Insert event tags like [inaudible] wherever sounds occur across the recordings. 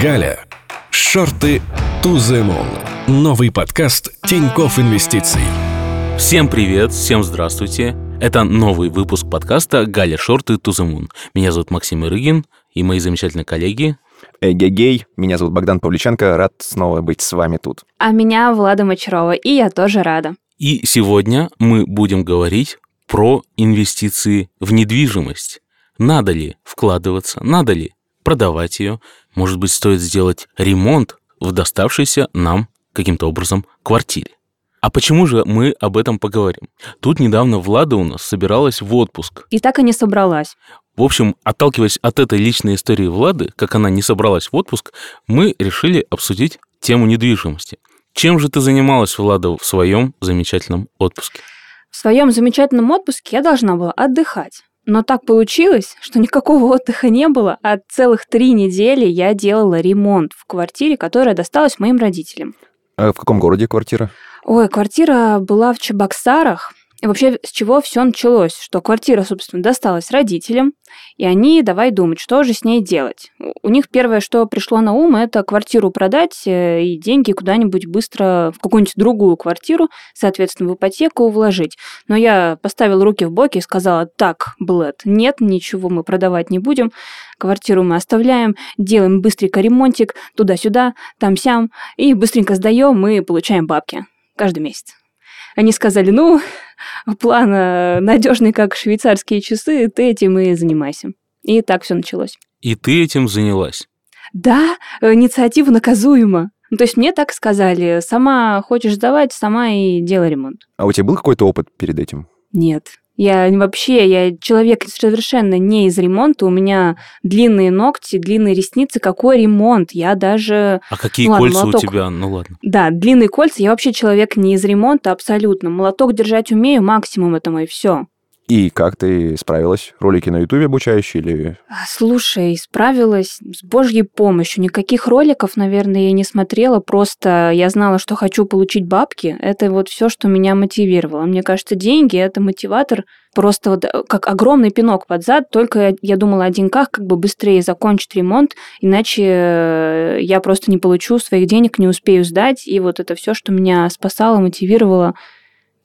Галя. Шорты to the moon. Новый подкаст Тинькофф Инвестиций. Всем привет, всем здравствуйте. Это новый выпуск подкаста «Галя Шорты to the moon». Меня зовут Максим Ирыгин, и мои замечательные коллеги Эгегей, меня зовут Богдан Павличенко, рад снова быть с вами тут. А меня Влада Мочарова, и я тоже рада. И сегодня мы будем говорить про инвестиции в недвижимость. Надо ли вкладываться, надо ли продавать ее, может быть, стоит сделать ремонт в доставшейся нам каким-то образом квартире. А почему же мы об этом поговорим? Тут недавно Влада у нас собиралась в отпуск. И так и не собралась. В общем, отталкиваясь от этой личной истории Влады, как она не собралась в отпуск, мы решили обсудить тему недвижимости. Чем же ты занималась, Влада, в своем замечательном отпуске? В своем замечательном отпуске я должна была отдыхать. Но так получилось, что никакого отдыха не было, а целых три недели я делала ремонт в квартире, которая досталась моим родителям. А в каком городе квартира? Ой, квартира была в Чебоксарах, и вообще, с чего все началось? Что квартира, собственно, досталась родителям, и они давай думать, что же с ней делать. У них первое, что пришло на ум, это квартиру продать э, и деньги куда-нибудь быстро в какую-нибудь другую квартиру, соответственно, в ипотеку вложить. Но я поставила руки в боки и сказала, так, Блэд, нет, ничего мы продавать не будем, квартиру мы оставляем, делаем быстренько ремонтик туда-сюда, там-сям, и быстренько сдаем, и получаем бабки каждый месяц. Они сказали, ну, план э, надежный, как швейцарские часы, ты этим и занимайся. И так все началось. И ты этим занялась? Да, инициатива наказуема. Ну, то есть мне так сказали, сама хочешь сдавать, сама и делай ремонт. А у тебя был какой-то опыт перед этим? Нет. Я вообще, я человек совершенно не из ремонта. У меня длинные ногти, длинные ресницы. Какой ремонт? Я даже... А какие ну, ладно, кольца молоток. у тебя? Ну ладно. Да, длинные кольца. Я вообще человек не из ремонта абсолютно. Молоток держать умею, максимум это мой все. И как ты справилась? Ролики на Ютубе обучающие или... А, слушай, справилась с божьей помощью. Никаких роликов, наверное, я не смотрела. Просто я знала, что хочу получить бабки. Это вот все, что меня мотивировало. Мне кажется, деньги – это мотиватор просто вот э, как огромный пинок под зад. Только я думала о деньгах, как бы быстрее закончить ремонт, иначе э, я просто не получу своих денег, не успею сдать. И вот это все, что меня спасало, мотивировало –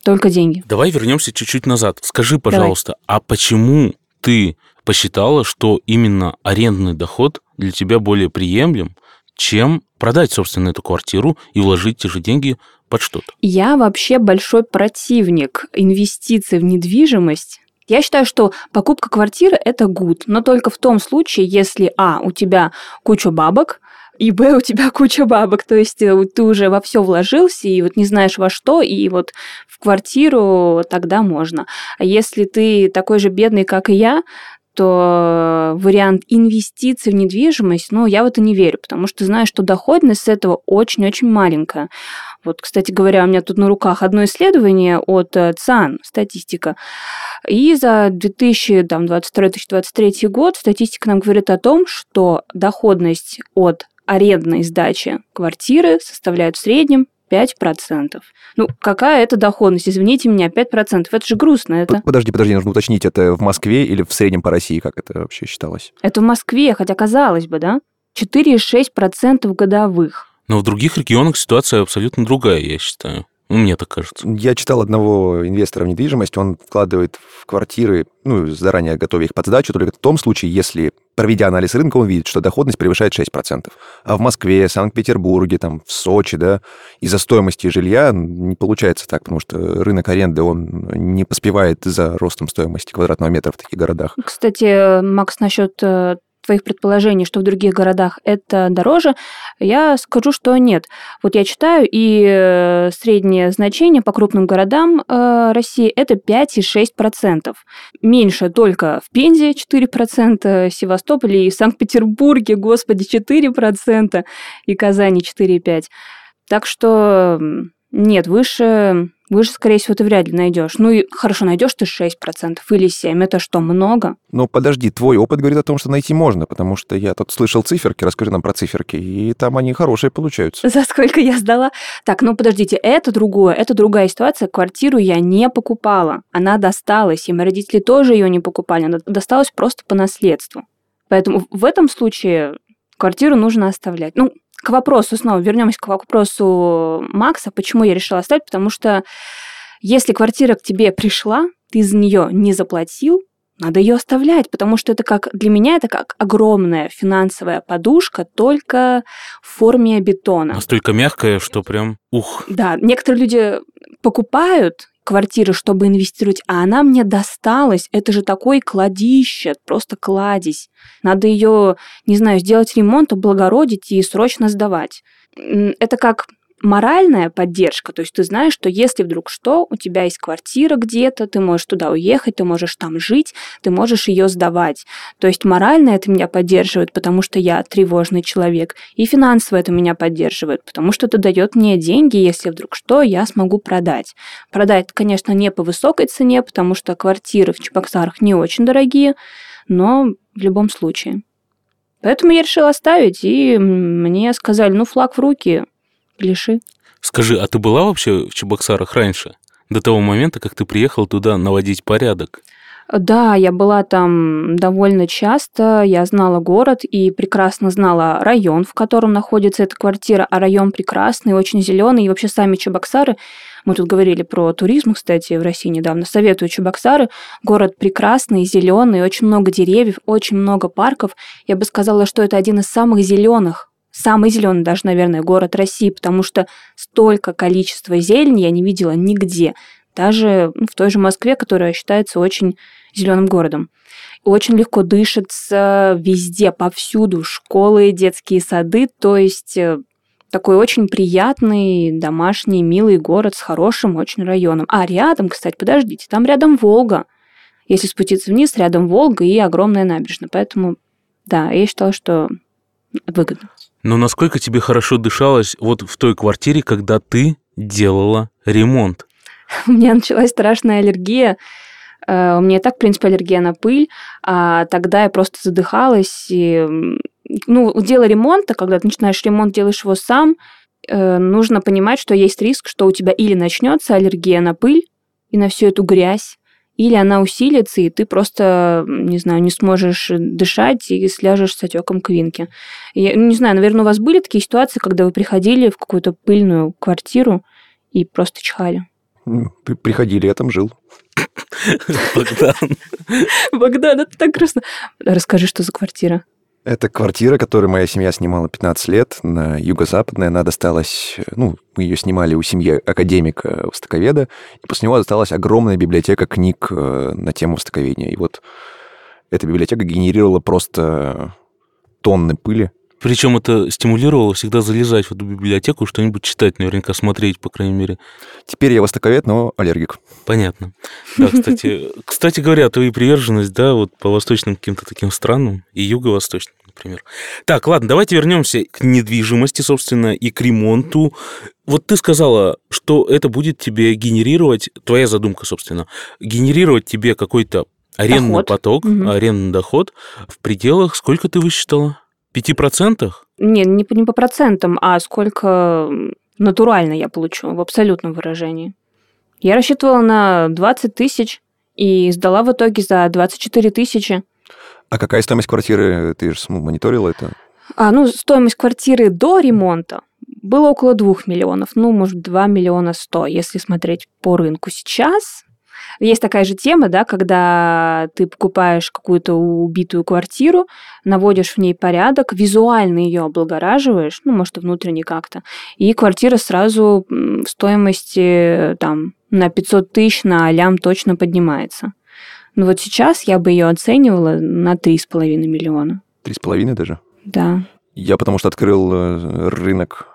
только деньги. Давай вернемся чуть-чуть назад. Скажи, пожалуйста, Давай. а почему ты посчитала, что именно арендный доход для тебя более приемлем, чем продать, собственно, эту квартиру и вложить те же деньги под что-то? Я вообще большой противник инвестиций в недвижимость, я считаю, что покупка квартиры – это гуд, но только в том случае, если, а, у тебя куча бабок, и б, у тебя куча бабок, то есть э, ты уже во все вложился, и вот не знаешь во что, и вот в квартиру тогда можно. А если ты такой же бедный, как и я, то вариант инвестиций в недвижимость, ну, я в это не верю, потому что знаю, что доходность с этого очень-очень маленькая. Вот, кстати говоря, у меня тут на руках одно исследование от э, ЦАН, статистика. И за 2022-2023 год статистика нам говорит о том, что доходность от арендной сдачи квартиры составляет в среднем 5%. Ну, какая это доходность? Извините меня, 5%. Это же грустно. Это... Подожди, подожди, нужно уточнить, это в Москве или в среднем по России, как это вообще считалось? Это в Москве, хотя казалось бы, да? 4,6% годовых. Но в других регионах ситуация абсолютно другая, я считаю. Ну, мне так кажется. Я читал одного инвестора в недвижимость, он вкладывает в квартиры, ну, заранее готовя их под сдачу, только в том случае, если, проведя анализ рынка, он видит, что доходность превышает 6%. А в Москве, Санкт-Петербурге, там, в Сочи, да, из-за стоимости жилья не получается так, потому что рынок аренды, он не поспевает за ростом стоимости квадратного метра в таких городах. Кстати, Макс, насчет э, твоих предположений, что в других городах это дороже, я скажу, что нет. Вот я читаю, и э, среднее значение по крупным городам э, России это 5,6%. Меньше только в Пензе 4%, в Севастополе и Санкт-Петербурге, господи, 4%, и Казани 4,5%. Так что нет, выше выше, скорее всего, ты вряд ли найдешь. Ну и хорошо, найдешь ты 6% или 7%. Это что, много? Ну, подожди, твой опыт говорит о том, что найти можно, потому что я тут слышал циферки, расскажи нам про циферки, и там они хорошие получаются. За сколько я сдала? Так, ну подождите, это другое, это другая ситуация. Квартиру я не покупала, она досталась, и мои родители тоже ее не покупали, она досталась просто по наследству. Поэтому в этом случае квартиру нужно оставлять. Ну, к вопросу снова, вернемся к вопросу Макса, почему я решила оставить, потому что если квартира к тебе пришла, ты за нее не заплатил, надо ее оставлять, потому что это как для меня это как огромная финансовая подушка, только в форме бетона. Настолько мягкая, что прям ух. Да, некоторые люди покупают квартиры, чтобы инвестировать, а она мне досталась. Это же такой кладище, просто кладезь. Надо ее, не знаю, сделать ремонт, облагородить и срочно сдавать. Это как моральная поддержка, то есть ты знаешь, что если вдруг что, у тебя есть квартира где-то, ты можешь туда уехать, ты можешь там жить, ты можешь ее сдавать. То есть морально это меня поддерживает, потому что я тревожный человек, и финансово это меня поддерживает, потому что это дает мне деньги, если вдруг что, я смогу продать. Продать, конечно, не по высокой цене, потому что квартиры в Чебоксарах не очень дорогие, но в любом случае. Поэтому я решила оставить, и мне сказали, ну, флаг в руки, Пляши. Скажи, а ты была вообще в Чебоксарах раньше? До того момента, как ты приехал туда наводить порядок? Да, я была там довольно часто, я знала город и прекрасно знала район, в котором находится эта квартира, а район прекрасный, очень зеленый, и вообще сами Чебоксары, мы тут говорили про туризм, кстати, в России недавно, советую Чебоксары, город прекрасный, зеленый, очень много деревьев, очень много парков, я бы сказала, что это один из самых зеленых самый зеленый даже, наверное, город России, потому что столько количества зелени я не видела нигде, даже ну, в той же Москве, которая считается очень зеленым городом. Очень легко дышится везде, повсюду, школы, детские сады, то есть э, такой очень приятный, домашний, милый город с хорошим очень районом. А рядом, кстати, подождите, там рядом Волга. Если спуститься вниз, рядом Волга и огромная набережная. Поэтому, да, я считала, что выгодно. Но насколько тебе хорошо дышалось вот в той квартире, когда ты делала ремонт? [laughs] У меня началась страшная аллергия. Э, у меня и так, в принципе, аллергия на пыль, а тогда я просто задыхалась. И, ну, дело ремонта, когда ты начинаешь ремонт, делаешь его сам, э, нужно понимать, что есть риск, что у тебя или начнется аллергия на пыль и на всю эту грязь, или она усилится, и ты просто, не знаю, не сможешь дышать и сляжешь с отеком квинки. Я не знаю, наверное, у вас были такие ситуации, когда вы приходили в какую-то пыльную квартиру и просто чихали? Приходили, я там жил. Богдан. [laughs] Богдан, это так грустно. Расскажи, что за квартира? Это квартира, которую моя семья снимала 15 лет на юго-западной. Она досталась, ну, мы ее снимали у семьи академика востоковеда, и после него досталась огромная библиотека книг э, на тему востоковедения. И вот эта библиотека генерировала просто тонны пыли. Причем это стимулировало всегда залезать в эту библиотеку, что-нибудь читать, наверняка смотреть, по крайней мере. Теперь я востоковед, но аллергик. Понятно. Да, кстати, [laughs] кстати говоря, твоя приверженность, да, вот по восточным каким-то таким странам и юго-восточным, например. Так, ладно, давайте вернемся к недвижимости, собственно, и к ремонту. Вот ты сказала, что это будет тебе генерировать, твоя задумка, собственно, генерировать тебе какой-то арендный доход. поток, угу. арендный доход в пределах, сколько ты высчитала? Пяти процентах? Не, не, не по процентам, а сколько натурально я получу в абсолютном выражении. Я рассчитывала на 20 тысяч и сдала в итоге за 24 тысячи. А какая стоимость квартиры? Ты же мониторила это? А, ну, стоимость квартиры до ремонта было около 2 миллионов, ну, может, 2 миллиона 100, если смотреть по рынку. Сейчас есть такая же тема, да, когда ты покупаешь какую-то убитую квартиру, наводишь в ней порядок, визуально ее облагораживаешь, ну, может, внутренне как-то, и квартира сразу в стоимости там на 500 тысяч, на лям точно поднимается. Но вот сейчас я бы ее оценивала на 3,5 миллиона. 3,5 даже? Да. Я потому что открыл э, рынок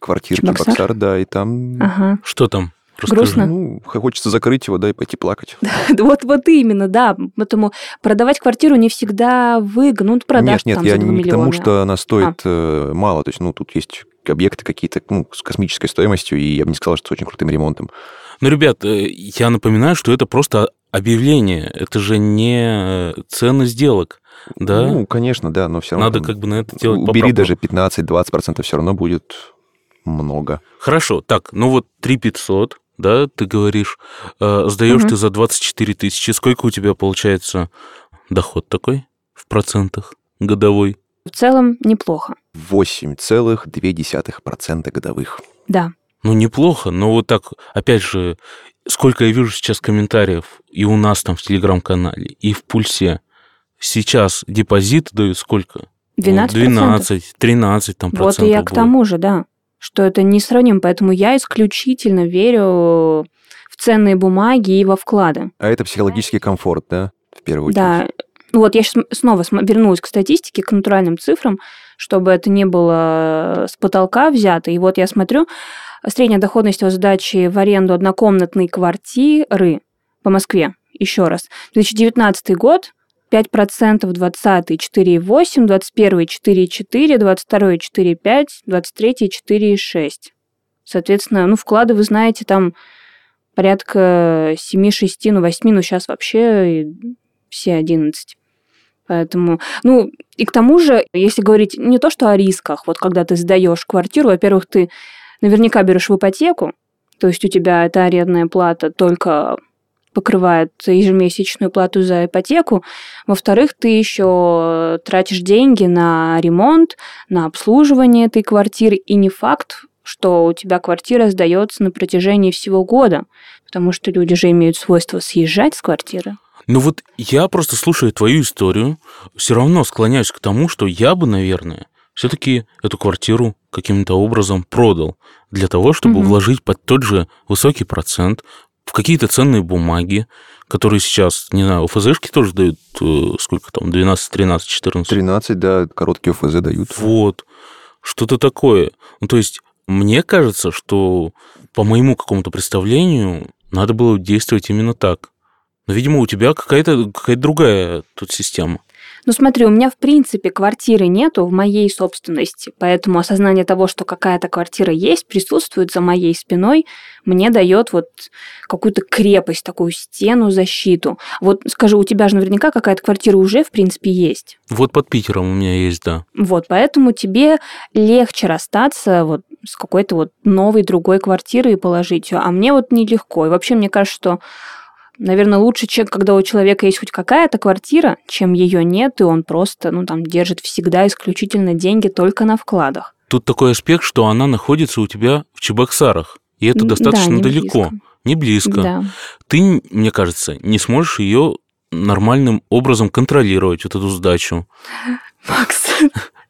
квартир Чебоксар, Чебоксар да, и там... Ага. Что там? Расскажи. Грустно. Ну, хочется закрыть его, да, и пойти плакать. [laughs] вот, вот именно, да. Поэтому продавать квартиру не всегда выгодно. Ну, продашь нет, нет, там я за 2 не миллиона. к тому, что она стоит а. мало. То есть, ну, тут есть объекты какие-то ну, с космической стоимостью, и я бы не сказал, что с очень крутым ремонтом. Ну, ребят, э, я напоминаю, что это просто объявление. Это же не э, цены сделок. Да? Ну, конечно, да, но все равно... Надо как бы на это делать Убери поправку. даже 15-20%, все равно будет много. Хорошо, так, ну вот 3 500, да, ты говоришь, э, сдаешь угу. ты за 24 тысячи, сколько у тебя получается доход такой в процентах годовой? В целом неплохо. 8,2% годовых. Да. Ну, неплохо, но вот так, опять же, сколько я вижу сейчас комментариев и у нас там в Телеграм-канале, и в Пульсе. Сейчас депозит дают сколько? 12 12, 13 там Вот процентов и я к тому же, да, что это несравнимо. Поэтому я исключительно верю в ценные бумаги и во вклады. А это психологический комфорт, да, в первую очередь? Да. Вот я сейчас снова вернулась к статистике, к натуральным цифрам, чтобы это не было с потолка взято. И вот я смотрю, средняя доходность от сдачи в аренду однокомнатной квартиры по Москве, еще раз, 2019 год 5%, 20 4,8, 21 4,4, 22 4,5, 23 4,6. Соответственно, ну, вклады, вы знаете, там порядка 7, 6, ну, 8, ну, сейчас вообще все 11. Поэтому, ну, и к тому же, если говорить не то, что о рисках, вот когда ты сдаешь квартиру, во-первых, ты наверняка берешь в ипотеку, то есть у тебя эта арендная плата только покрывает ежемесячную плату за ипотеку. Во-вторых, ты еще тратишь деньги на ремонт, на обслуживание этой квартиры, и не факт, что у тебя квартира сдается на протяжении всего года, потому что люди же имеют свойство съезжать с квартиры. Ну вот я просто слушаю твою историю, все равно склоняюсь к тому, что я бы, наверное, все-таки эту квартиру каким-то образом продал для того, чтобы Мгм. вложить под тот же высокий процент какие-то ценные бумаги, которые сейчас, не знаю, ОФЗшки тоже дают э, сколько там, 12, 13, 14. 13, да, короткие ОФЗ дают. Вот. Что-то такое. Ну, то есть, мне кажется, что по моему какому-то представлению надо было действовать именно так. Но, видимо, у тебя какая-то какая другая тут система. Ну смотри, у меня в принципе квартиры нету в моей собственности, поэтому осознание того, что какая-то квартира есть, присутствует за моей спиной, мне дает вот какую-то крепость, такую стену, защиту. Вот скажи, у тебя же наверняка какая-то квартира уже в принципе есть. Вот под Питером у меня есть, да. Вот, поэтому тебе легче расстаться вот с какой-то вот новой другой квартирой и положить ее. А мне вот нелегко. И вообще мне кажется, что Наверное, лучше, чем когда у человека есть хоть какая-то квартира, чем ее нет, и он просто, ну, там, держит всегда исключительно деньги только на вкладах. Тут такой аспект, что она находится у тебя в Чебоксарах. И это достаточно да, не далеко, близко. не близко. Да. Ты, мне кажется, не сможешь ее нормальным образом контролировать, вот эту сдачу. [laughs] Макс,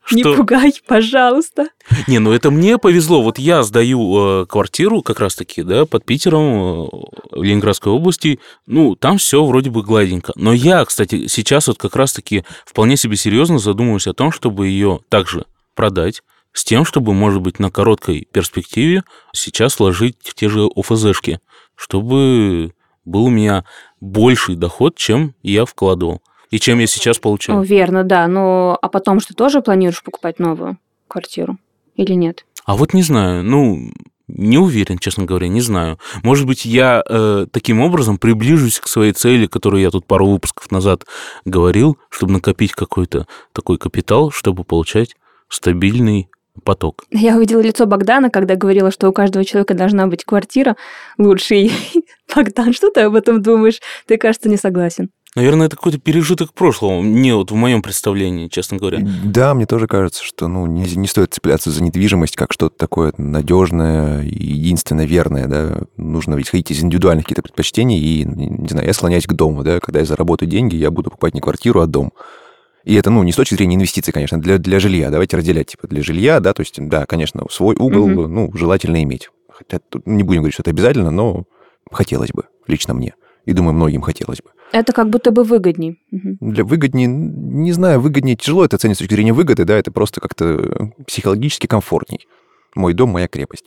Что? не пугай, пожалуйста. Не, ну это мне повезло. Вот я сдаю э, квартиру как раз-таки, да, под Питером, э, в Ленинградской области. Ну, там все вроде бы гладенько. Но я, кстати, сейчас вот как раз-таки вполне себе серьезно задумываюсь о том, чтобы ее также продать, с тем, чтобы, может быть, на короткой перспективе сейчас вложить в те же ОФЗшки, чтобы был у меня больший доход, чем я вкладывал. И чем я сейчас О, получаю. верно, да. Но а потом что, тоже планируешь покупать новую квартиру? Или нет? А вот не знаю, ну, не уверен, честно говоря, не знаю. Может быть, я э, таким образом приближусь к своей цели, которую я тут пару выпусков назад говорил, чтобы накопить какой-то такой капитал, чтобы получать стабильный поток. Я увидела лицо Богдана, когда говорила, что у каждого человека должна быть квартира лучше. И, [laughs] Богдан, что ты об этом думаешь? Ты, кажется, не согласен. Наверное, это какой-то пережиток прошлого, не вот в моем представлении, честно говоря. Да, мне тоже кажется, что ну, не, не стоит цепляться за недвижимость как что-то такое надежное и единственно верное. Да? Нужно исходить из индивидуальных каких-то предпочтений. И, не знаю, я склоняюсь к дому. Да? Когда я заработаю деньги, я буду покупать не квартиру, а дом. И это, ну, не с точки зрения инвестиций, конечно, для, для жилья. Давайте разделять, типа, для жилья, да, то есть, да, конечно, свой угол, Мгм. ну, желательно иметь. Хотя тут не будем говорить, что это обязательно, но хотелось бы, лично мне. И думаю, многим хотелось бы. Это как будто бы выгодней. Для выгоднее, не знаю, выгоднее, тяжело это оценить с точки зрения выгоды, да, это просто как-то психологически комфортней. Мой дом, моя крепость.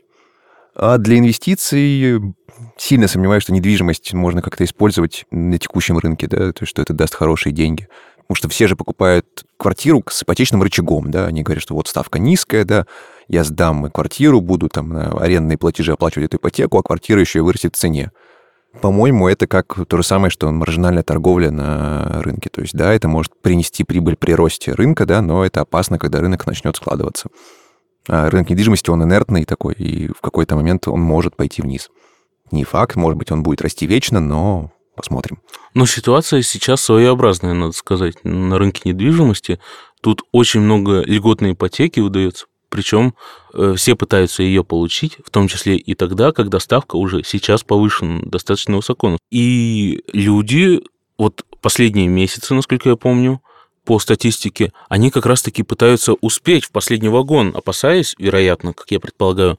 А для инвестиций сильно сомневаюсь, что недвижимость можно как-то использовать на текущем рынке, да, то есть что это даст хорошие деньги. Потому что все же покупают квартиру с ипотечным рычагом, да, они говорят, что вот ставка низкая, да, я сдам квартиру, буду там на арендные платежи оплачивать эту ипотеку, а квартира еще и вырастет в цене. По-моему, это как то же самое, что маржинальная торговля на рынке. То есть, да, это может принести прибыль при росте рынка, да, но это опасно, когда рынок начнет складываться. А рынок недвижимости, он инертный такой, и в какой-то момент он может пойти вниз. Не факт, может быть, он будет расти вечно, но посмотрим. Но ситуация сейчас своеобразная, надо сказать, на рынке недвижимости. Тут очень много льготной ипотеки выдается, причем э, все пытаются ее получить, в том числе и тогда, когда ставка уже сейчас повышена достаточно высоко. И люди, вот последние месяцы, насколько я помню, по статистике, они как раз-таки пытаются успеть в последний вагон, опасаясь, вероятно, как я предполагаю,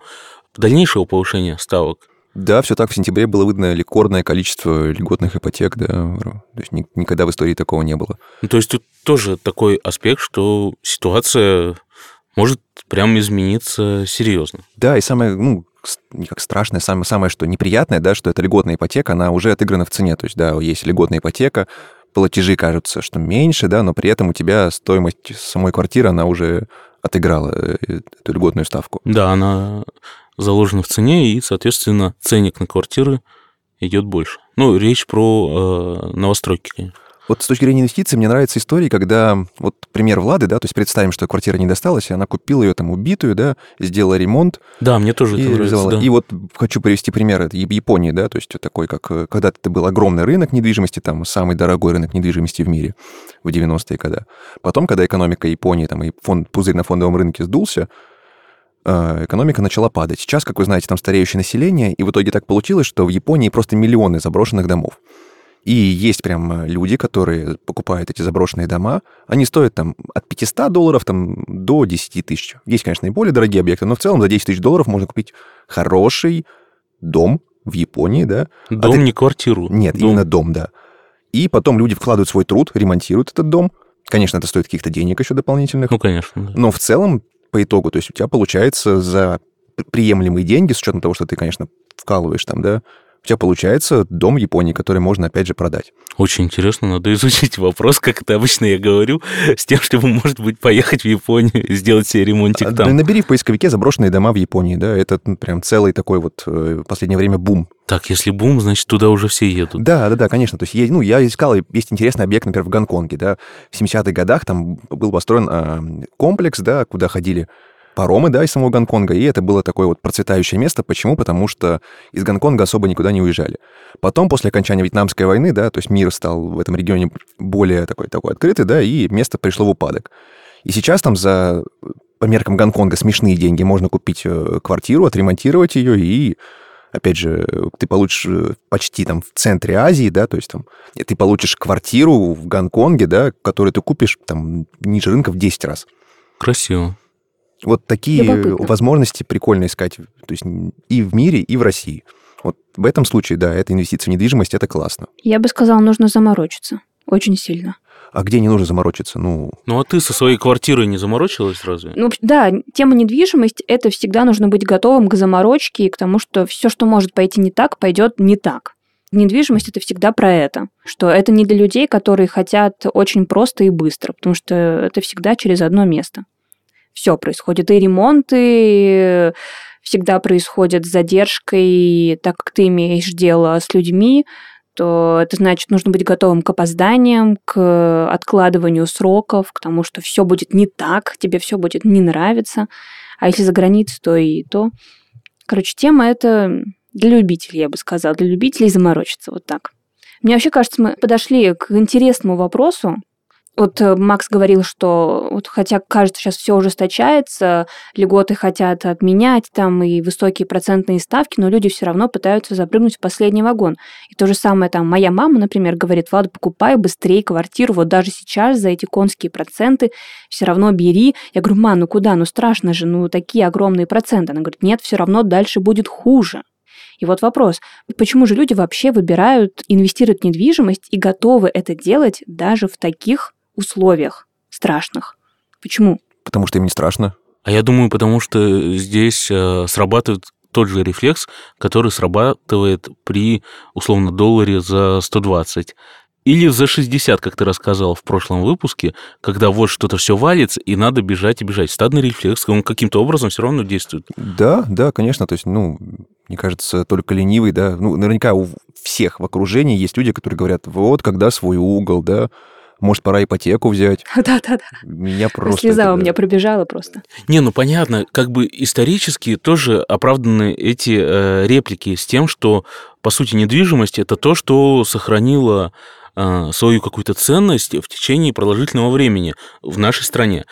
дальнейшего повышения ставок. Да, все так. В сентябре было выдано рекордное количество льготных ипотек, да. То есть никогда в истории такого не было. Ну, то есть тут тоже такой аспект, что ситуация может прям измениться серьезно. Да, и самое, ну, не как страшное, самое, самое, что неприятное, да, что это льготная ипотека, она уже отыграна в цене. То есть, да, есть льготная ипотека, платежи кажутся, что меньше, да, но при этом у тебя стоимость самой квартиры, она уже отыграла э, эту льготную ставку. Да, она заложена в цене, и, соответственно, ценник на квартиры идет больше. Ну, речь про э, новостройки, конечно. Вот с точки зрения инвестиций мне нравится история, когда, вот пример Влады, да, то есть представим, что квартира не досталась, и она купила ее там убитую, да, сделала ремонт. Да, мне тоже это нравится, да. И вот хочу привести пример это Японии, да, то есть такой, как э, когда-то это был огромный рынок недвижимости, там самый дорогой рынок недвижимости в мире в 90-е годы. Потом, когда экономика Японии, там и фонд, пузырь на фондовом рынке сдулся, э, экономика начала падать. Сейчас, как вы знаете, там стареющее население, и в итоге так получилось, что в Японии просто миллионы заброшенных домов. И есть прям э, люди, которые покупают эти заброшенные дома. Они стоят там от 500 долларов там, до 10 тысяч. Есть, конечно, и более дорогие объекты, но в целом за 10 тысяч долларов можно купить хороший дом в Японии, да. Дом, а ты... не квартиру. Нет, дом. именно дом, да. И потом люди вкладывают свой труд, ремонтируют этот дом. Конечно, это стоит каких-то денег еще дополнительных. Ну, конечно. Да. Но в целом, по итогу, то есть у тебя получается за приемлемые деньги, с учетом того, что ты, конечно, вкалываешь там, да, тебя получается дом в Японии, который можно, опять же, продать. Очень интересно, надо изучить вопрос, [laughs] как это обычно я говорю, с тем, чтобы, может быть, поехать в Японию и сделать себе ремонтик а, там. Набери в поисковике заброшенные дома в Японии, да, это ну, прям целый такой вот э, в последнее время бум. Так, если бум, значит, туда уже все едут. Да, да, да, конечно. То есть, ну, я искал, есть интересный объект, например, в Гонконге, да, в 70-х годах там был построен э, комплекс, да, куда ходили паромы, да, из самого Гонконга, и это было такое вот процветающее место. Почему? Потому что из Гонконга особо никуда не уезжали. Потом, после окончания Вьетнамской войны, да, то есть мир стал в этом регионе более такой, такой открытый, да, и место пришло в упадок. И сейчас там за, по меркам Гонконга, смешные деньги можно купить э, квартиру, отремонтировать ее и опять же, ты получишь э, почти там в центре Азии, да, то есть там ты получишь квартиру в Гонконге, да, которую ты купишь там ниже рынка в 10 раз. Красиво. Вот такие Любопытно. возможности прикольно искать то есть и в мире, и в России. Вот в этом случае, да, это инвестиция в недвижимость, это классно. Я бы сказала, нужно заморочиться. Очень сильно. А где не нужно заморочиться? Ну, ну а ты со своей квартирой не заморочилась разве? Ну, да, тема недвижимость – это всегда нужно быть готовым к заморочке и к тому, что все, что может пойти не так, пойдет не так. Недвижимость это всегда про это, что это не для людей, которые хотят очень просто и быстро, потому что это всегда через одно место все происходит. И ремонты всегда происходят с задержкой, так как ты имеешь дело с людьми, то это значит, нужно быть готовым к опозданиям, к откладыванию сроков, к тому, что все будет не так, тебе все будет не нравиться. А если за границей, то и то. Короче, тема это для любителей, я бы сказала, для любителей заморочиться вот так. Мне вообще кажется, мы подошли к интересному вопросу, вот э, Макс говорил, что вот хотя кажется, сейчас все ужесточается, льготы хотят отменять там и высокие процентные ставки, но люди все равно пытаются запрыгнуть в последний вагон. И то же самое там моя мама, например, говорит, Влад, покупай быстрее квартиру, вот даже сейчас за эти конские проценты все равно бери. Я говорю, ма, ну куда, ну страшно же, ну такие огромные проценты. Она говорит, нет, все равно дальше будет хуже. И вот вопрос, почему же люди вообще выбирают инвестировать в недвижимость и готовы это делать даже в таких условиях страшных. Почему? Потому что им не страшно. А я думаю, потому что здесь э, срабатывает тот же рефлекс, который срабатывает при, условно, долларе за 120. Или за 60, как ты рассказал в прошлом выпуске, когда вот что-то все валится, и надо бежать и бежать. Стадный рефлекс, он каким-то образом все равно действует. Да, да, конечно. То есть, ну, мне кажется, только ленивый, да. Ну, наверняка у всех в окружении есть люди, которые говорят, вот, когда свой угол, да, Может, пора ипотеку взять? [laughs] Да-да-да. Меня просто... Слеза это, у меня пробежала просто. Не, ну понятно, как бы исторически тоже оправданы эти э, реплики с тем, что, по сути, недвижимость это то, что сохранило э, свою какую-то ценность в течение продолжительного времени в нашей стране.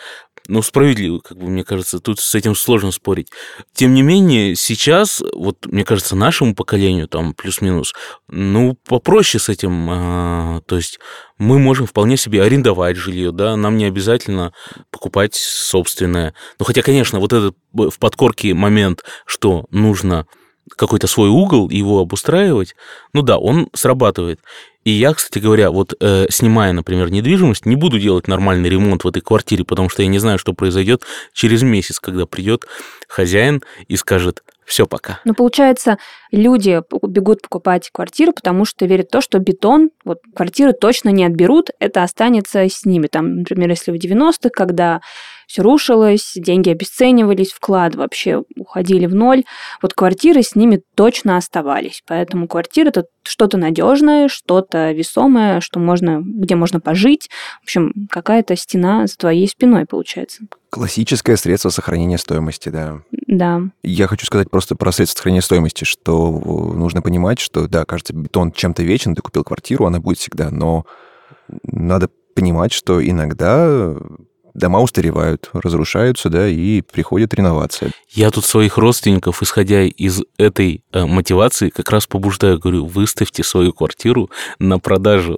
Ну, справедливо, как бы, мне кажется, тут с этим сложно спорить. Тем не менее, сейчас, вот, мне кажется, нашему поколению, там, плюс-минус, ну, попроще с этим. а, то есть мы можем вполне себе арендовать жилье, да, нам не обязательно покупать собственное. Ну, хотя, конечно, вот этот в подкорке момент, что нужно какой-то свой угол, его обустраивать, ну да, он срабатывает. И я, кстати говоря, вот э, снимая, например, недвижимость, не буду делать нормальный ремонт в этой квартире, потому что я не знаю, что произойдет через месяц, когда придет хозяин и скажет, все, пока. Но получается, люди бегут покупать квартиру, потому что верят в то, что бетон, вот квартиры точно не отберут, это останется с ними. Там, например, если в 90-х, когда все рушилось, деньги обесценивались, вклад вообще уходили в ноль, вот квартиры с ними точно оставались. Поэтому квартира это что-то надежное, что-то весомое, что можно, где можно пожить. В общем, какая-то стена за твоей спиной получается. Классическое средство сохранения стоимости, да. Да. Я хочу сказать просто про средства сохранения стоимости, что э, нужно понимать, что, да, кажется, бетон чем-то вечен, ты купил квартиру, она будет всегда, но надо понимать, что иногда дома устаревают, разрушаются, да, и приходит реновация. Я тут своих родственников, исходя из этой э, мотивации, как раз побуждаю, говорю, выставьте свою квартиру на продажу,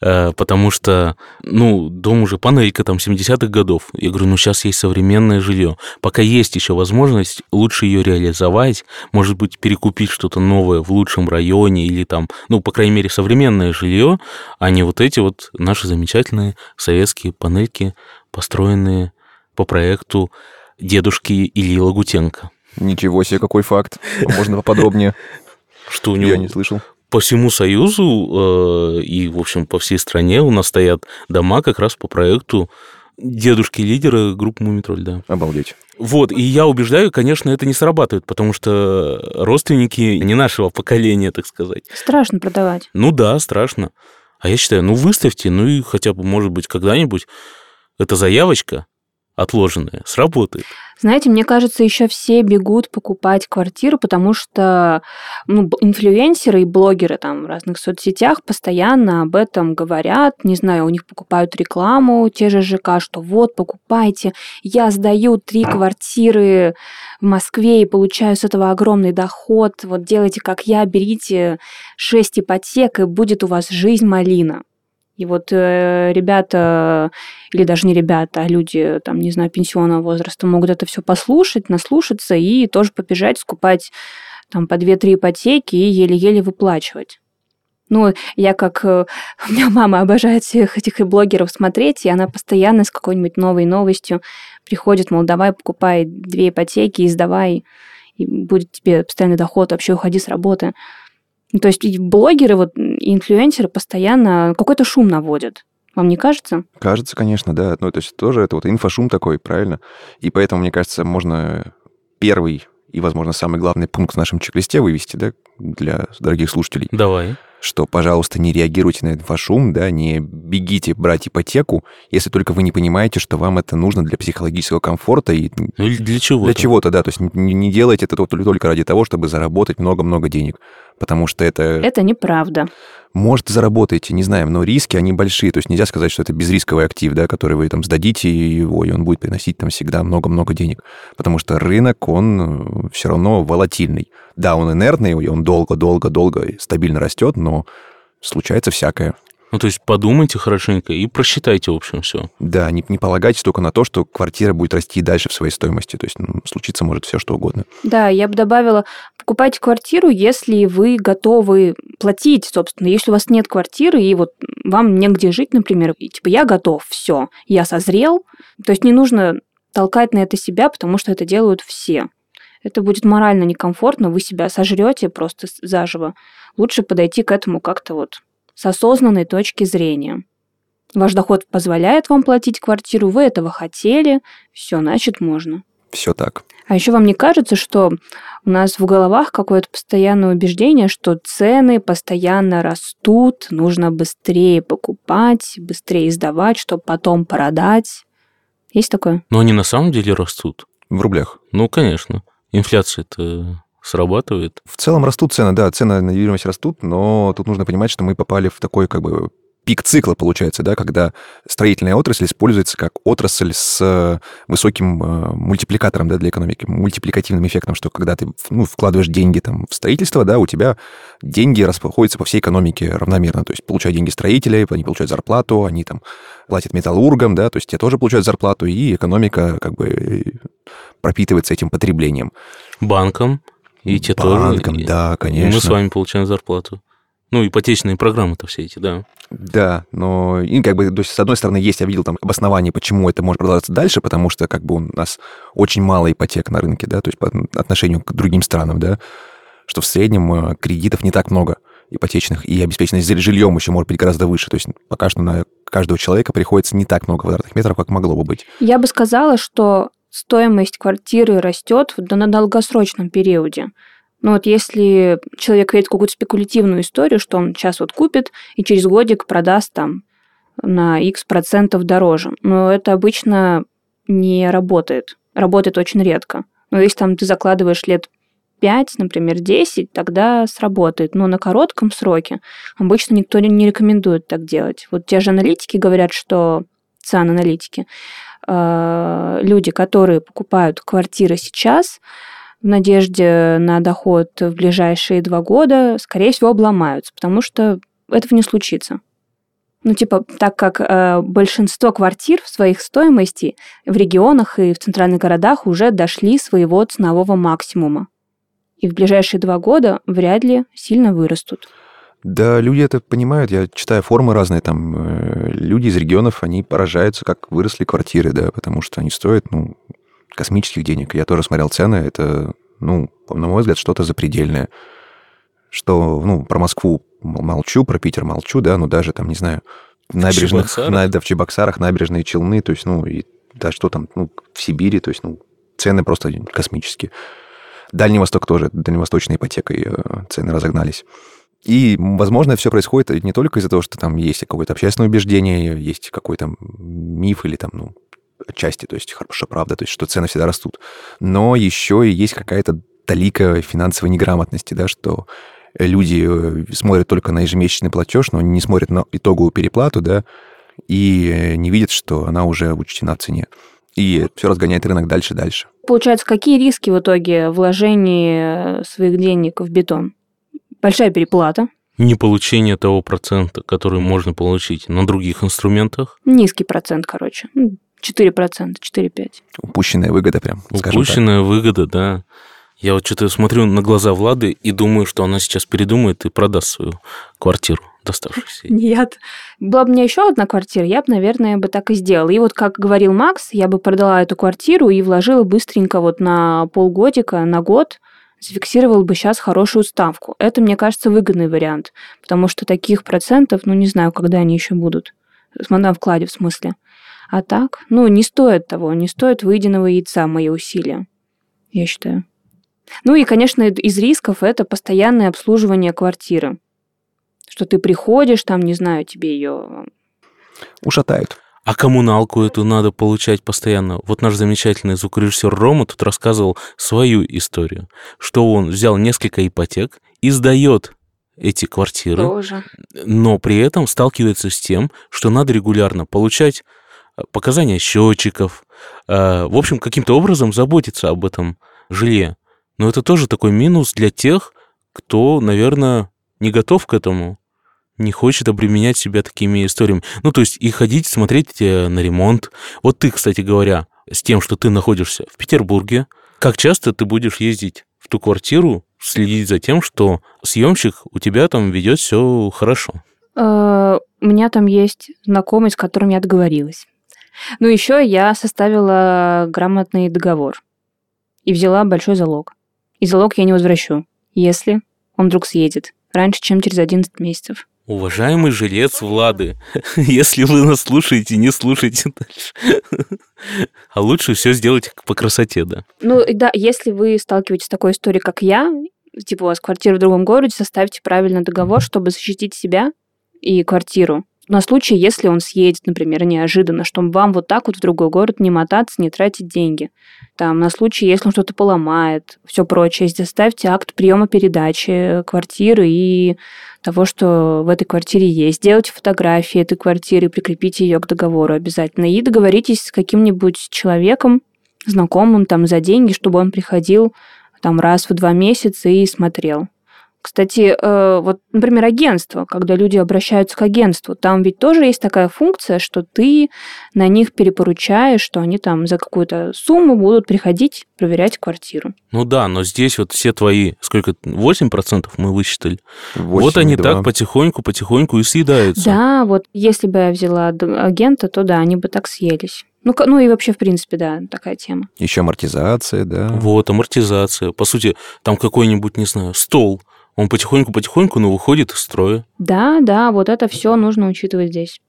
Э, потому что, ну, дом уже панелька там 70-х годов. Я говорю, ну, сейчас есть современное жилье. Пока есть еще возможность, лучше ее реализовать, может быть, перекупить что-то новое в лучшем районе или там, ну, по крайней мере, современное жилье, а не вот эти вот наши замечательные советские панельки, построенные по проекту дедушки Ильи Лагутенко. Ничего себе, какой факт. Можно поподробнее? [laughs] Что у него Я не слышал. по всему Союзу э, и, в общем, по всей стране у нас стоят дома как раз по проекту дедушки лидера группы Мумитроль, да. Обалдеть. Вот, и я убеждаю, конечно, это не срабатывает, потому что родственники не нашего поколения, так сказать. Страшно продавать. Ну да, страшно. А я считаю, ну выставьте, ну и хотя бы, может быть, когда-нибудь эта заявочка отложенная сработает. Знаете, мне кажется, еще все бегут покупать квартиру, потому что ну, инфлюенсеры и блогеры там в разных соцсетях постоянно об этом говорят. Не знаю, у них покупают рекламу, те же ЖК, что вот, покупайте, я сдаю три квартиры в Москве и получаю с этого огромный доход. Вот делайте, как я, берите шесть ипотек, и будет у вас жизнь малина. И вот э, ребята, или даже не ребята, а люди, там, не знаю, пенсионного возраста могут это все послушать, наслушаться и тоже побежать скупать там по 2-3 ипотеки и еле-еле выплачивать. Ну, я как... э, [laughs] У меня мама обожает всех этих и блогеров смотреть, и она постоянно с какой-нибудь новой новостью приходит, мол, давай покупай две ипотеки и сдавай, и будет тебе постоянный доход, вообще уходи с работы. Ну, То есть и блогеры, вот, и инфлюенсеры постоянно какой-то шум наводят. Вам не кажется? Кажется, конечно, да. Ну, то есть тоже это вот инфошум такой, правильно? И поэтому, мне кажется, можно первый и, возможно, самый главный пункт в нашем чек-листе вывести, да, для дорогих слушателей, Давай. что, пожалуйста, не реагируйте на инфошум, да, не бегите брать ипотеку, если только вы не понимаете, что вам это нужно для психологического комфорта и Ну или для чего? для чего-то, да, то есть не, не делайте это только ради того, чтобы заработать много-много денег, потому что это Это неправда. может, заработаете, не знаем, но риски, они большие. То есть нельзя сказать, что это безрисковый актив, да, который вы там сдадите его, и он будет приносить там всегда много-много денег. Потому что рынок, он все равно волатильный. Да, он инертный, он долго-долго-долго стабильно растет, но случается всякое. Ну, то есть подумайте хорошенько и просчитайте, в общем, все. Да, не, не полагайтесь только на то, что квартира будет расти и дальше в своей стоимости. То есть ну, случиться может все, что угодно. Да, я бы добавила, покупайте квартиру, если вы готовы платить, собственно. Если у вас нет квартиры, и вот вам негде жить, например, и типа я готов, все, я созрел. То есть не нужно толкать на это себя, потому что это делают все. Это будет морально некомфортно, вы себя сожрете просто заживо. Лучше подойти к этому как-то вот с осознанной точки зрения. Ваш доход позволяет вам платить квартиру, вы этого хотели, все, значит, можно. Все так. А еще вам не кажется, что у нас в головах какое-то постоянное убеждение, что цены постоянно растут, нужно быстрее покупать, быстрее сдавать, чтобы потом продать? Есть такое? Но они на самом деле растут. В рублях. Ну, конечно. Инфляция-то срабатывает. В целом растут цены, да, цены на недвижимость растут, но тут нужно понимать, что мы попали в такой как бы пик цикла получается, да, когда строительная отрасль используется как отрасль с э, высоким э, мультипликатором да, для экономики, мультипликативным эффектом, что когда ты ну, вкладываешь деньги там, в строительство, да, у тебя деньги расходятся по всей экономике равномерно. То есть получают деньги строители, они получают зарплату, они там платят металлургам, да, то есть те тоже получают зарплату, и экономика как бы пропитывается этим потреблением. Банком. И те Банком, тоже. да, конечно. И мы с вами получаем зарплату. Ну, ипотечные программы-то все эти, да. Да, но и как бы, то есть, с одной стороны, есть, я видел там обоснование, почему это может продолжаться дальше, потому что как бы у нас очень мало ипотек на рынке, да, то есть по отношению к другим странам, да, что в среднем э, кредитов не так много ипотечных, и обеспеченность жильем еще может быть гораздо выше. То есть пока что на каждого человека приходится не так много квадратных метров, как могло бы быть. Я бы сказала, что стоимость квартиры растет на долгосрочном периоде. Ну вот если человек верит в какую-то спекулятивную историю, что он сейчас вот купит и через годик продаст там на X процентов дороже. Но это обычно не работает. Работает очень редко. Но если там ты закладываешь лет 5, например, 10, тогда сработает. Но на коротком сроке обычно никто не рекомендует так делать. Вот те же аналитики говорят, что ЦАН аналитики, э, люди, которые покупают квартиры сейчас, в надежде на доход в ближайшие два года, скорее всего, обломаются, потому что этого не случится. Ну, типа, так как э, большинство квартир в своих стоимости в регионах и в центральных городах уже дошли своего ценового максимума. И в ближайшие два года вряд ли сильно вырастут. Да, люди это понимают. Я читаю формы разные. Там э, люди из регионов, они поражаются, как выросли квартиры, да, потому что они стоят, ну, космических денег. Я тоже смотрел цены, это, ну, на мой взгляд, что-то запредельное. Что, ну, про Москву молчу, про Питер молчу, да, но даже там, не знаю, набережных, на, да, в Чебоксарах набережные Челны, то есть, ну, и да, что там, ну, в Сибири, то есть, ну, цены просто космические. Дальний Восток тоже, дальневосточной ипотекой э, цены разогнались. И, возможно, все происходит не только из-за того, что там есть какое-то общественное убеждение, есть какой-то миф или там, ну, части, то есть хорошая правда, то есть что цены всегда растут. Но еще и есть какая-то талика финансовой неграмотности, да, что люди э, смотрят только на ежемесячный платеж, но не смотрят на итоговую переплату, да, и э, не видят, что она уже учтена в цене. И все разгоняет рынок дальше и дальше. Получается, какие риски в итоге вложения своих денег в бетон? Большая переплата. Не получение того процента, который можно получить на других инструментах. Низкий процент, короче. 4%, 4-5. Упущенная выгода прям, Упущенная выгода, да. Я вот что-то смотрю на глаза Влады и думаю, что она сейчас передумает и продаст свою квартиру доставшуюся. Нет. Была бы у меня еще одна квартира, я бы, наверное, бы так и сделала. И вот, как говорил Макс, я бы продала эту квартиру и вложила быстренько вот на полгодика, на год, зафиксировал бы сейчас хорошую ставку. Это, мне кажется, выгодный вариант, потому что таких процентов, ну, не знаю, когда они еще будут. На вкладе, в смысле. А так, ну, не стоит того, не стоит выеденного яйца мои усилия, я считаю. Ну и, конечно, из рисков это постоянное обслуживание квартиры. Что ты приходишь, там, не знаю, тебе ее... Ушатают. А коммуналку эту надо получать постоянно. Вот наш замечательный звукорежиссер Рома тут рассказывал свою историю, что он взял несколько ипотек и сдает эти квартиры, Тоже. но при этом сталкивается с тем, что надо регулярно получать э, показания счетчиков, э, в общем, каким-то образом заботиться об этом жилье. Но это тоже такой минус для тех, кто, наверное, не готов к этому не хочет обременять себя такими историями. Ну, то есть и ходить, смотреть э, на ремонт. Вот ты, кстати говоря, с тем, что ты находишься в Петербурге, как часто ты будешь ездить в ту квартиру, следить за тем, что съемщик у тебя там ведет все хорошо? Э, у меня там есть знакомый, с которым я договорилась. Ну, еще я составила грамотный договор и взяла большой залог. И залог я не возвращу, если он вдруг съедет раньше, чем через 11 месяцев. Уважаемый жилец Влады, [laughs] если вы нас слушаете, не слушайте дальше. [laughs] А лучше все сделать по красоте, да. Ну да, если вы сталкиваетесь с такой историей, как я, типа у вас квартира в другом городе, составьте правильно договор, чтобы защитить себя и квартиру на случай, если он съедет, например, неожиданно, чтобы вам вот так вот в другой город не мотаться, не тратить деньги. Там, на случай, если он что-то поломает, все прочее. Составьте акт приема передачи квартиры и того, что в этой квартире есть. Сделайте фотографии этой квартиры, прикрепите ее к договору обязательно. И договоритесь с каким-нибудь человеком, знакомым там за деньги, чтобы он приходил там раз в два месяца и смотрел. Кстати, э, вот, например, агентство, когда люди обращаются к агентству, там ведь тоже есть такая функция, что ты на них перепоручаешь, что они там за какую-то сумму будут приходить проверять квартиру. Ну да, но здесь вот все твои, сколько, 8% мы высчитали. 8, вот они 2. так потихоньку, потихоньку и съедаются. Да, вот если бы я взяла агента, то да, они бы так съелись. Ну, ну и вообще, в принципе, да, такая тема. Еще амортизация, да. Вот, амортизация. По сути, там какой-нибудь, не знаю, стол. Он потихоньку-потихоньку, но выходит из строя. Да, да, вот это все нужно учитывать здесь.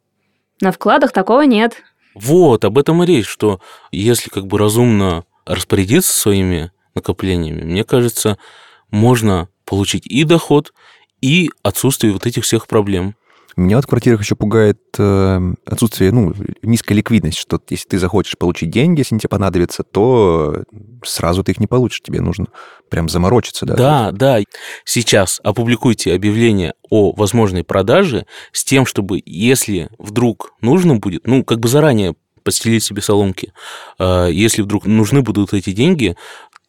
На вкладах такого нет. Вот, об этом и речь, что если как бы разумно распорядиться своими накоплениями, мне кажется, можно получить и доход, и отсутствие вот этих всех проблем. Меня вот в квартирах еще пугает э, отсутствие, ну, низкая ликвидность, что если ты захочешь получить деньги, если они тебе понадобятся, то сразу ты их не получишь, тебе нужно прям заморочиться, да? Да, да. Сейчас опубликуйте объявление о возможной продаже с тем, чтобы, если вдруг нужно будет, ну, как бы заранее подстелить себе соломки, э, если вдруг нужны будут эти деньги,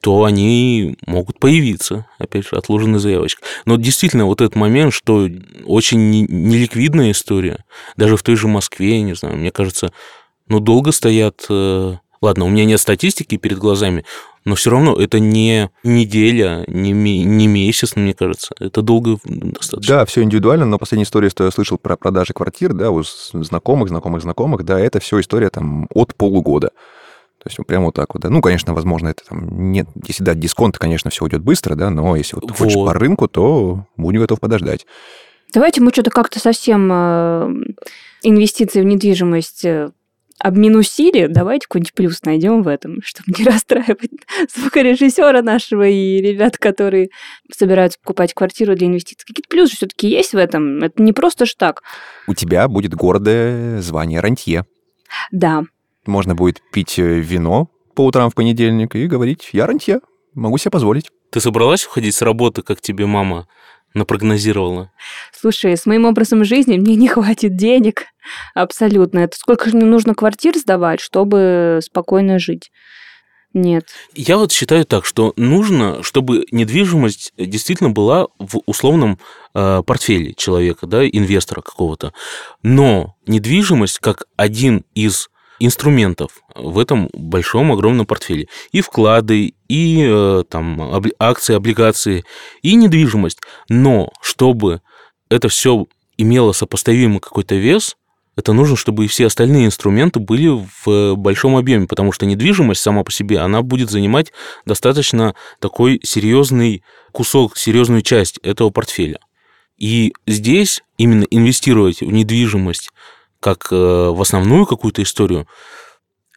то они могут появиться, опять же, отложенная заявочка. Но действительно, вот этот момент, что очень не- неликвидная история, даже в той же Москве, не знаю, мне кажется, ну, долго стоят... э, Ладно, у меня нет статистики перед глазами, но все равно это не неделя, не, не месяц, мне кажется. Это долго достаточно. Да, все индивидуально, но последняя история, что я слышал про продажи квартир, да, у знакомых, знакомых, знакомых, да, это все история там от полугода. То есть вот прямо вот так вот, да. Ну, конечно, возможно, это там нет, если дать дисконт, конечно, все уйдет быстро, да, но если вот ты хочешь Вот. по рынку, то будь готов подождать. Давайте мы что-то как-то совсем э, инвестиции в недвижимость э, обминусили. Давайте какой-нибудь плюс найдем в этом, чтобы не [laughs] расстраивать звукорежиссера нашего и ребят, которые собираются покупать квартиру для инвестиций. Какие-то плюсы все-таки есть в этом. Это не просто ж так. У тебя будет гордое звание рантье. Да, Можно будет пить э, вино по утрам в понедельник и говорить, я рантье, могу себе позволить. Ты собралась уходить с работы, как тебе мама напрогнозировала? Слушай, с моим образом жизни мне не хватит денег. Абсолютно. Это сколько же мне нужно квартир сдавать, чтобы спокойно жить? Нет. Я вот считаю так, что нужно, чтобы недвижимость действительно была в условном э, портфеле человека, да, инвестора какого-то. Но недвижимость как один из инструментов в этом большом огромном портфеле. И вклады, и э, там акции, облигации, и недвижимость. Но чтобы это все имело сопоставимый какой-то вес, это нужно, чтобы и все остальные инструменты были в большом объеме, потому что недвижимость сама по себе, она будет занимать достаточно такой серьезный кусок, серьезную часть этого портфеля. И здесь именно инвестировать в недвижимость как э, в основную какую-то историю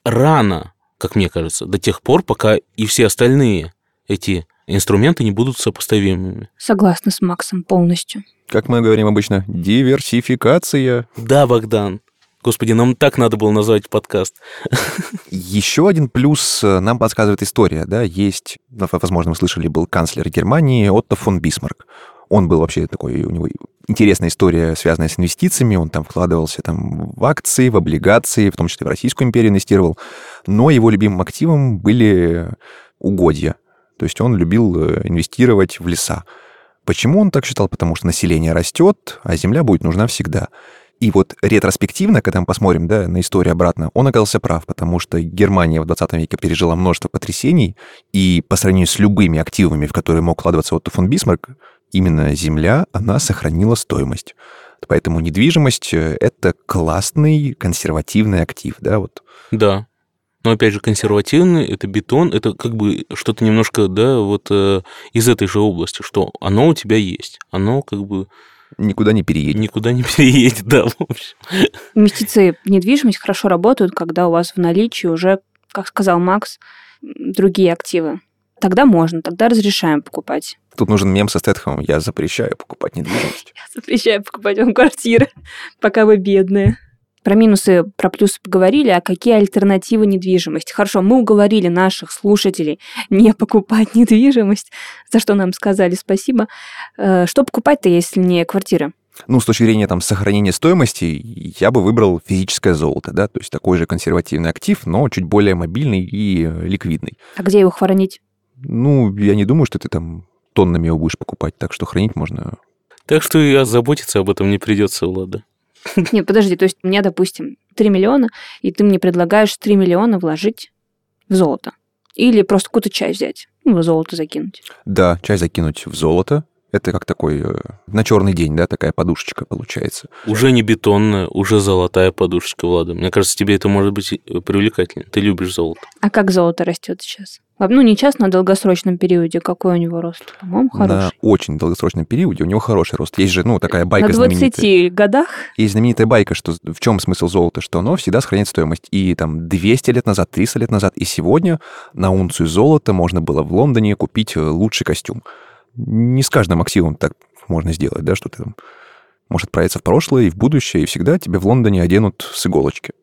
рано, как мне кажется, до тех пор, пока и все остальные эти инструменты не будут сопоставимыми. Согласна с Максом полностью. Как мы говорим обычно, диверсификация. Да, Богдан. Господи, нам так надо было назвать подкаст. [laughs] Еще один плюс э, нам подсказывает история, да, есть, ну, возможно, вы слышали, был канцлер Германии Отто фон Бисмарк. Он был вообще такой, у него интересная история, связанная с инвестициями, он там вкладывался там в акции, в облигации, в том числе в Российскую империю инвестировал, но его любимым активом были угодья, то есть он любил э, инвестировать в леса. Почему он так считал? Потому что население растет, а земля будет нужна всегда. И вот ретроспективно, когда мы посмотрим да, на историю обратно, он оказался прав, потому что Германия в 20 веке пережила множество потрясений, и по сравнению с любыми активами, в которые мог вкладываться Отто фон Бисмарк, именно земля, она сохранила стоимость. Поэтому недвижимость э, — это классный консервативный актив, да, вот. Да. Но опять же, консервативный, это бетон, это как бы что-то немножко, да, вот э, из этой же области, что оно у тебя есть. Оно как бы Никуда не переедет. Никуда не [laughs] переедет, да, в общем. Инвестиции в недвижимость хорошо работают, когда у вас в наличии уже, как сказал Макс, другие активы. Тогда можно, тогда разрешаем покупать. Тут нужен мем со Стэтхэмом. Я запрещаю покупать недвижимость. Я запрещаю покупать вам квартиры, пока вы бедные. Про минусы, про плюсы поговорили, а какие альтернативы недвижимости? Хорошо, мы уговорили наших слушателей не покупать [laughs] недвижимость, за что нам сказали спасибо. Э, что покупать-то, если не квартиры? Ну, с точки зрения там сохранения стоимости, я бы выбрал физическое золото, да, то есть такой же консервативный актив, но чуть более мобильный и э, ликвидный. А где его хранить? Ну, я не думаю, что ты там тоннами его будешь покупать, так что хранить можно. Так что и озаботиться об этом не придется, Влада. [laughs] Нет, подожди, то есть у меня, допустим, 3 миллиона, и ты мне предлагаешь 3 миллиона вложить в золото. Или просто какую-то часть взять, ну, в золото закинуть. Да, часть закинуть в золото. Это как такой э, на черный день, да, такая подушечка получается. Уже не бетонная, уже золотая подушечка, Влада. Мне кажется, тебе это может быть э, привлекательно. Ты любишь золото. А как золото растет сейчас? Ну, не часто, на долгосрочном периоде. Какой у него рост? По-моему, хороший. На очень долгосрочном периоде у него хороший рост. Есть же, ну, такая байка На 20 знаменитая. годах? Есть знаменитая байка, что в чем смысл золота, что оно всегда сохраняет стоимость. И там 200 лет назад, 300 лет назад, и сегодня на унцию золота можно было в Лондоне купить э, лучший костюм. Не с каждым активом так можно сделать, да, что ты там можешь отправиться в прошлое и в будущее, и всегда тебе в Лондоне оденут с иголочки.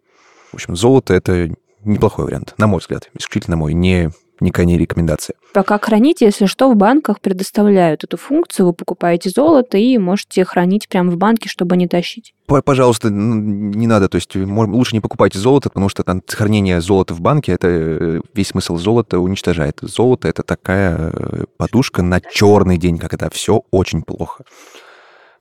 В общем, золото — это неплохой вариант, на мой взгляд, исключительно мой, не никакая не рекомендация. Пока храните, если что, в банках предоставляют эту функцию. Вы покупаете золото и можете хранить прямо в банке, чтобы не тащить. Пожалуйста, не надо, то есть лучше не покупайте золото, потому что там хранение золота в банке, это э, весь смысл золота уничтожает. Золото — это такая э, подушка на черный день, когда все очень плохо.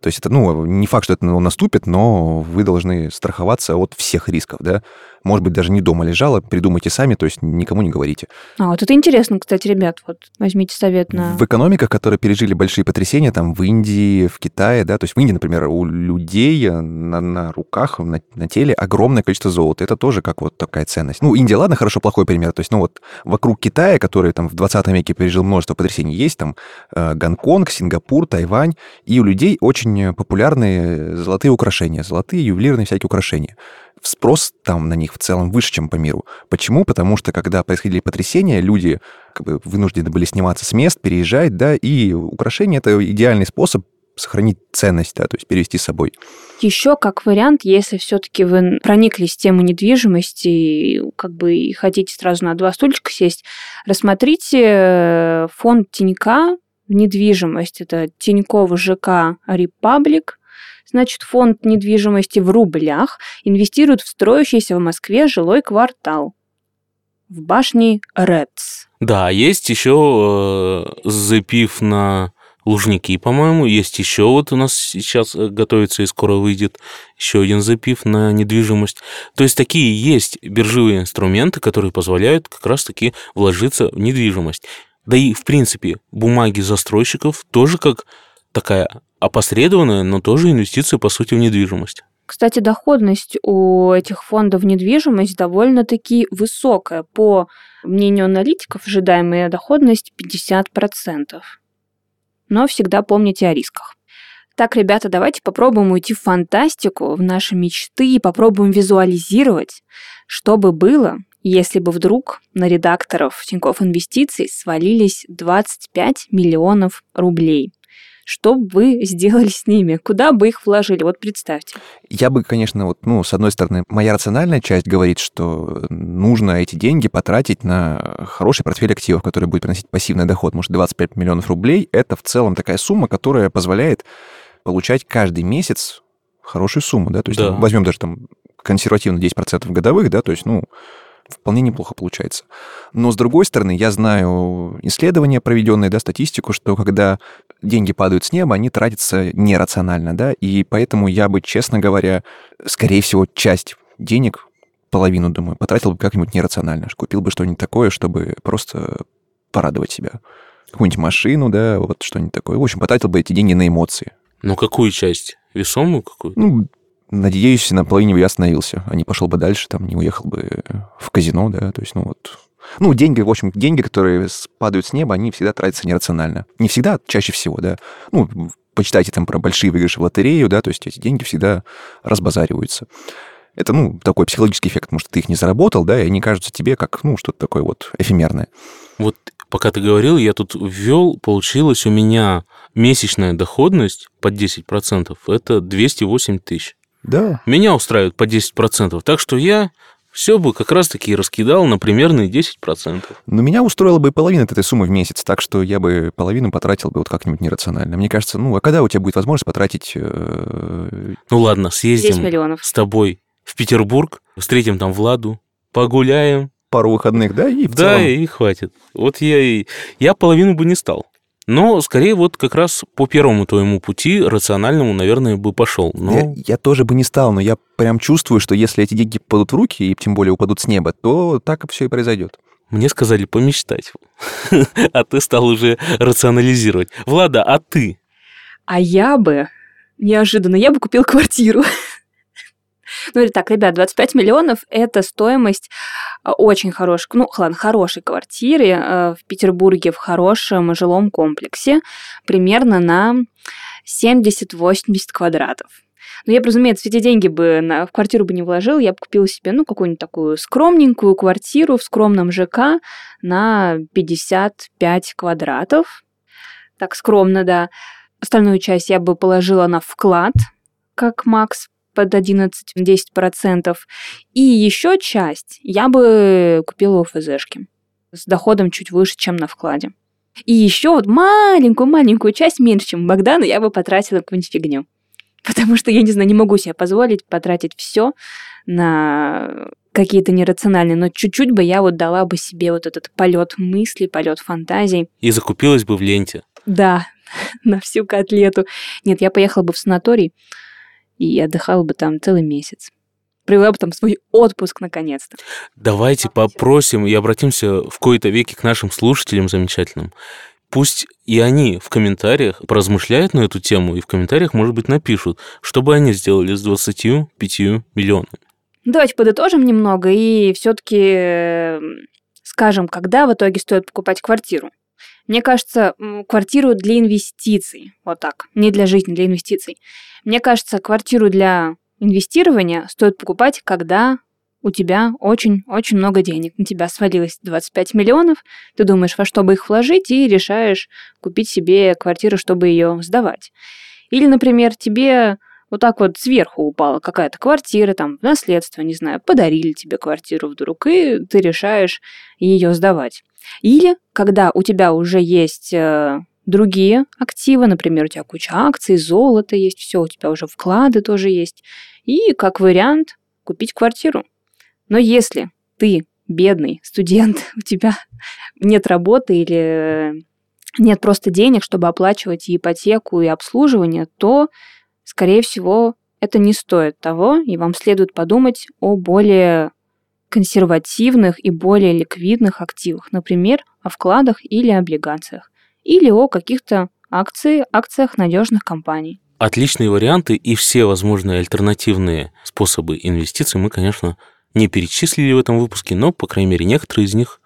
То есть это, ну, не факт, что это наступит, но вы должны страховаться от всех рисков, да. Может быть, даже не дома лежало, придумайте сами, то есть никому не говорите. А вот это интересно, кстати, ребят, вот возьмите совет на... В экономиках, которые пережили большие потрясения, там в Индии, в Китае, да, то есть в Индии, например, у людей на, на руках, на, на теле огромное количество золота. Это тоже как вот такая ценность. Ну, Индия, ладно, хорошо, плохой пример. То есть, ну вот вокруг Китая, который там в 20 веке пережил множество потрясений, есть там э, Гонконг, Сингапур, Тайвань, и у людей очень популярные золотые украшения, золотые ювелирные всякие украшения спрос там на них в целом выше, чем по миру. Почему? Потому что когда происходили потрясения, люди как бы вынуждены были сниматься с мест, переезжать, да, и украшение — это идеальный способ сохранить ценность, да, то есть перевести с собой. Еще как вариант, если все-таки вы прониклись в тему недвижимости как бы и хотите сразу на два стульчика сесть, рассмотрите э, фонд Тинька в недвижимость. Это Тиньково ЖК Репаблик значит, фонд недвижимости в рублях инвестирует в строящийся в Москве жилой квартал в башне РЭЦ. Да, есть еще э, запив на Лужники, по-моему, есть еще вот у нас сейчас э, готовится и скоро выйдет еще один запив на недвижимость. То есть такие есть биржевые инструменты, которые позволяют как раз-таки вложиться в недвижимость. Да и, в принципе, бумаги застройщиков тоже как такая опосредованная, но тоже инвестиция, по сути, в недвижимость. Кстати, доходность у этих фондов недвижимость довольно-таки высокая. По мнению аналитиков, ожидаемая доходность 50%. Но всегда помните о рисках. Так, ребята, давайте попробуем уйти в фантастику, в наши мечты и попробуем визуализировать, что бы было, если бы вдруг на редакторов Тинькофф Инвестиций свалились 25 миллионов рублей что бы вы [laughs] сделали с ними? Куда бы их вложили? Вот представьте. Я бы, конечно, вот, ну, с одной стороны, моя рациональная часть говорит, что нужно эти деньги потратить на хороший портфель активов, который будет приносить пассивный доход. Может, 25 миллионов рублей — это в целом такая сумма, которая позволяет получать каждый месяц хорошую сумму, да, то есть да. Возьмем даже там консервативно 10% годовых, да, то есть, ну, вполне неплохо получается. Но, с другой стороны, я знаю исследования, проведенные, да, статистику, что когда деньги падают с неба, они тратятся нерационально, да, и поэтому я бы, честно говоря, скорее всего, часть денег, половину, думаю, потратил бы как-нибудь нерационально. Купил бы что-нибудь такое, чтобы просто порадовать себя. Какую-нибудь машину, да, вот что-нибудь такое. В общем, потратил бы эти деньги на эмоции. Ну, какую часть? Весомую какую-то? Ну, надеюсь, на половине бы я остановился, а не пошел бы дальше, там, не уехал бы в казино, да, то есть, ну вот... Ну, деньги, в общем, деньги, которые падают с неба, они всегда тратятся нерационально. Не всегда, чаще всего, да. Ну, почитайте там про большие выигрыши в лотерею, да, то есть эти деньги всегда разбазариваются. Это, ну, такой психологический эффект, потому что ты их не заработал, да, и они кажутся тебе как, ну, что-то такое вот эфемерное. Вот пока ты говорил, я тут ввел, получилось у меня месячная доходность под 10%, это 208 тысяч. Да. Меня устраивает по 10%, так что я все бы как раз-таки раскидал на примерные 10%. Но меня устроила бы половина от этой суммы в месяц, так что я бы половину потратил бы вот как-нибудь нерационально. Мне кажется, ну, а когда у тебя будет возможность потратить... Э... Ну ладно, 10 съездим с тобой в Петербург, встретим там Владу, погуляем. пару выходных, да, и в да, целом... и хватит. Вот я и... Я половину бы не стал. Но скорее вот как раз по первому твоему пути, рациональному, наверное, бы пошел. Но Я, я тоже бы не стал, но я прям чувствую, что если эти деньги попадут в руки, и тем более упадут с неба, то так все и произойдет. мне сказали помечтать. [laughs] А ты стал уже рационализировать. Влада, а ты? А я бы, неожиданно, я бы купил квартиру. Ну, или так, ребят, 25 миллионов – это стоимость а, очень хорошей, ну, ладно, хорошей квартиры э, в Петербурге в хорошем жилом комплексе, примерно на 70-80 квадратов. Но я, бы, разумеется, эти деньги бы на, в квартиру бы не вложил, я бы купила себе, ну, какую-нибудь такую скромненькую квартиру в скромном ЖК на 55 квадратов. Так скромно, да. Остальную часть я бы положила на вклад, как Макс под 11-10%. И еще часть я бы купила ОФЗшки с доходом чуть выше, чем на вкладе. И еще вот маленькую-маленькую часть, меньше, чем у Богдана, я бы потратила какую-нибудь фигню. Потому что, я не знаю, не могу себе позволить потратить все на какие-то нерациональные, но чуть-чуть бы я вот дала бы себе вот этот полет мыслей, полет фантазий. И закупилась бы в ленте. Да, [laughs] на всю котлету. Нет, я поехала бы в санаторий и отдыхала бы там целый месяц. Провела бы там свой отпуск наконец-то. Давайте попросим и обратимся в кои-то веки к нашим слушателям замечательным. Пусть и они в комментариях поразмышляют на эту тему, и в комментариях, может быть, напишут, что бы они сделали с 25 миллионами. Давайте подытожим немного и все-таки скажем, когда в итоге стоит покупать квартиру. Мне кажется, квартиру для инвестиций, вот так, не для жизни, для инвестиций. Мне кажется, квартиру для инвестирования стоит покупать, когда у тебя очень-очень много денег. На тебя свалилось 25 миллионов, ты думаешь, во что бы их вложить, и решаешь купить себе квартиру, чтобы ее сдавать. Или, например, тебе вот так вот сверху упала какая-то квартира, там, в наследство, не знаю, подарили тебе квартиру вдруг, и ты решаешь ее сдавать. Или когда у тебя уже есть э, другие активы, например, у тебя куча акций, золото есть, все, у тебя уже вклады тоже есть, и как вариант купить квартиру. Но если ты бедный студент, [laughs] у тебя нет работы или нет просто денег, чтобы оплачивать ипотеку, и обслуживание, то, скорее всего, это не стоит того, и вам следует подумать о более консервативных и более ликвидных активах, например, о вкладах или облигациях, или о каких-то акции, акциях надежных компаний. Отличные варианты и все возможные альтернативные способы инвестиций мы, конечно, не перечислили в этом выпуске, но, по крайней мере, некоторые из них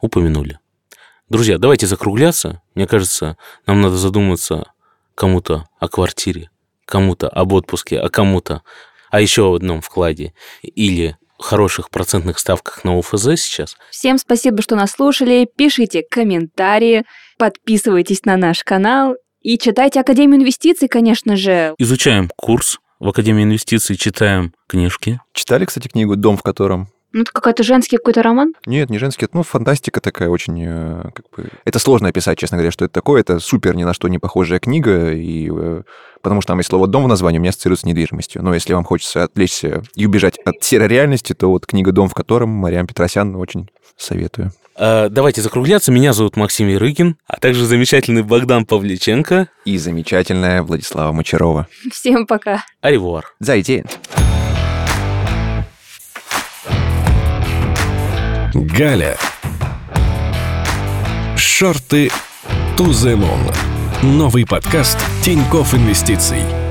упомянули. Друзья, давайте закругляться. Мне кажется, нам надо задуматься кому-то о квартире, кому-то об отпуске, а кому-то о еще одном вкладе или хороших процентных ставках на УФЗ сейчас. Всем спасибо, что нас слушали. Пишите комментарии, подписывайтесь на наш канал и читайте Академию инвестиций, конечно же. Изучаем курс в Академии инвестиций, читаем книжки. Читали, кстати, книгу «Дом, в котором»? Ну, это какой-то женский какой-то роман. Нет, не женский, это, ну, фантастика такая очень, э, как бы... Это сложно описать, честно говоря, что это такое. Это супер ни на что не похожая книга, и, э, потому что там есть слово «дом» в названии, у меня ассоциируется с недвижимостью. Но если вам хочется отвлечься и убежать от серой реальности, то вот книга «Дом, в котором» Мариам Петросян очень советую. А, Давайте закругляться. Меня зовут Максим Ярыгин, а также замечательный Богдан Павличенко. И замечательная Владислава Мочарова. Всем пока. Аривуар. Зайден. Галя. Шорты moon. Новый подкаст Тинькофф Инвестиций.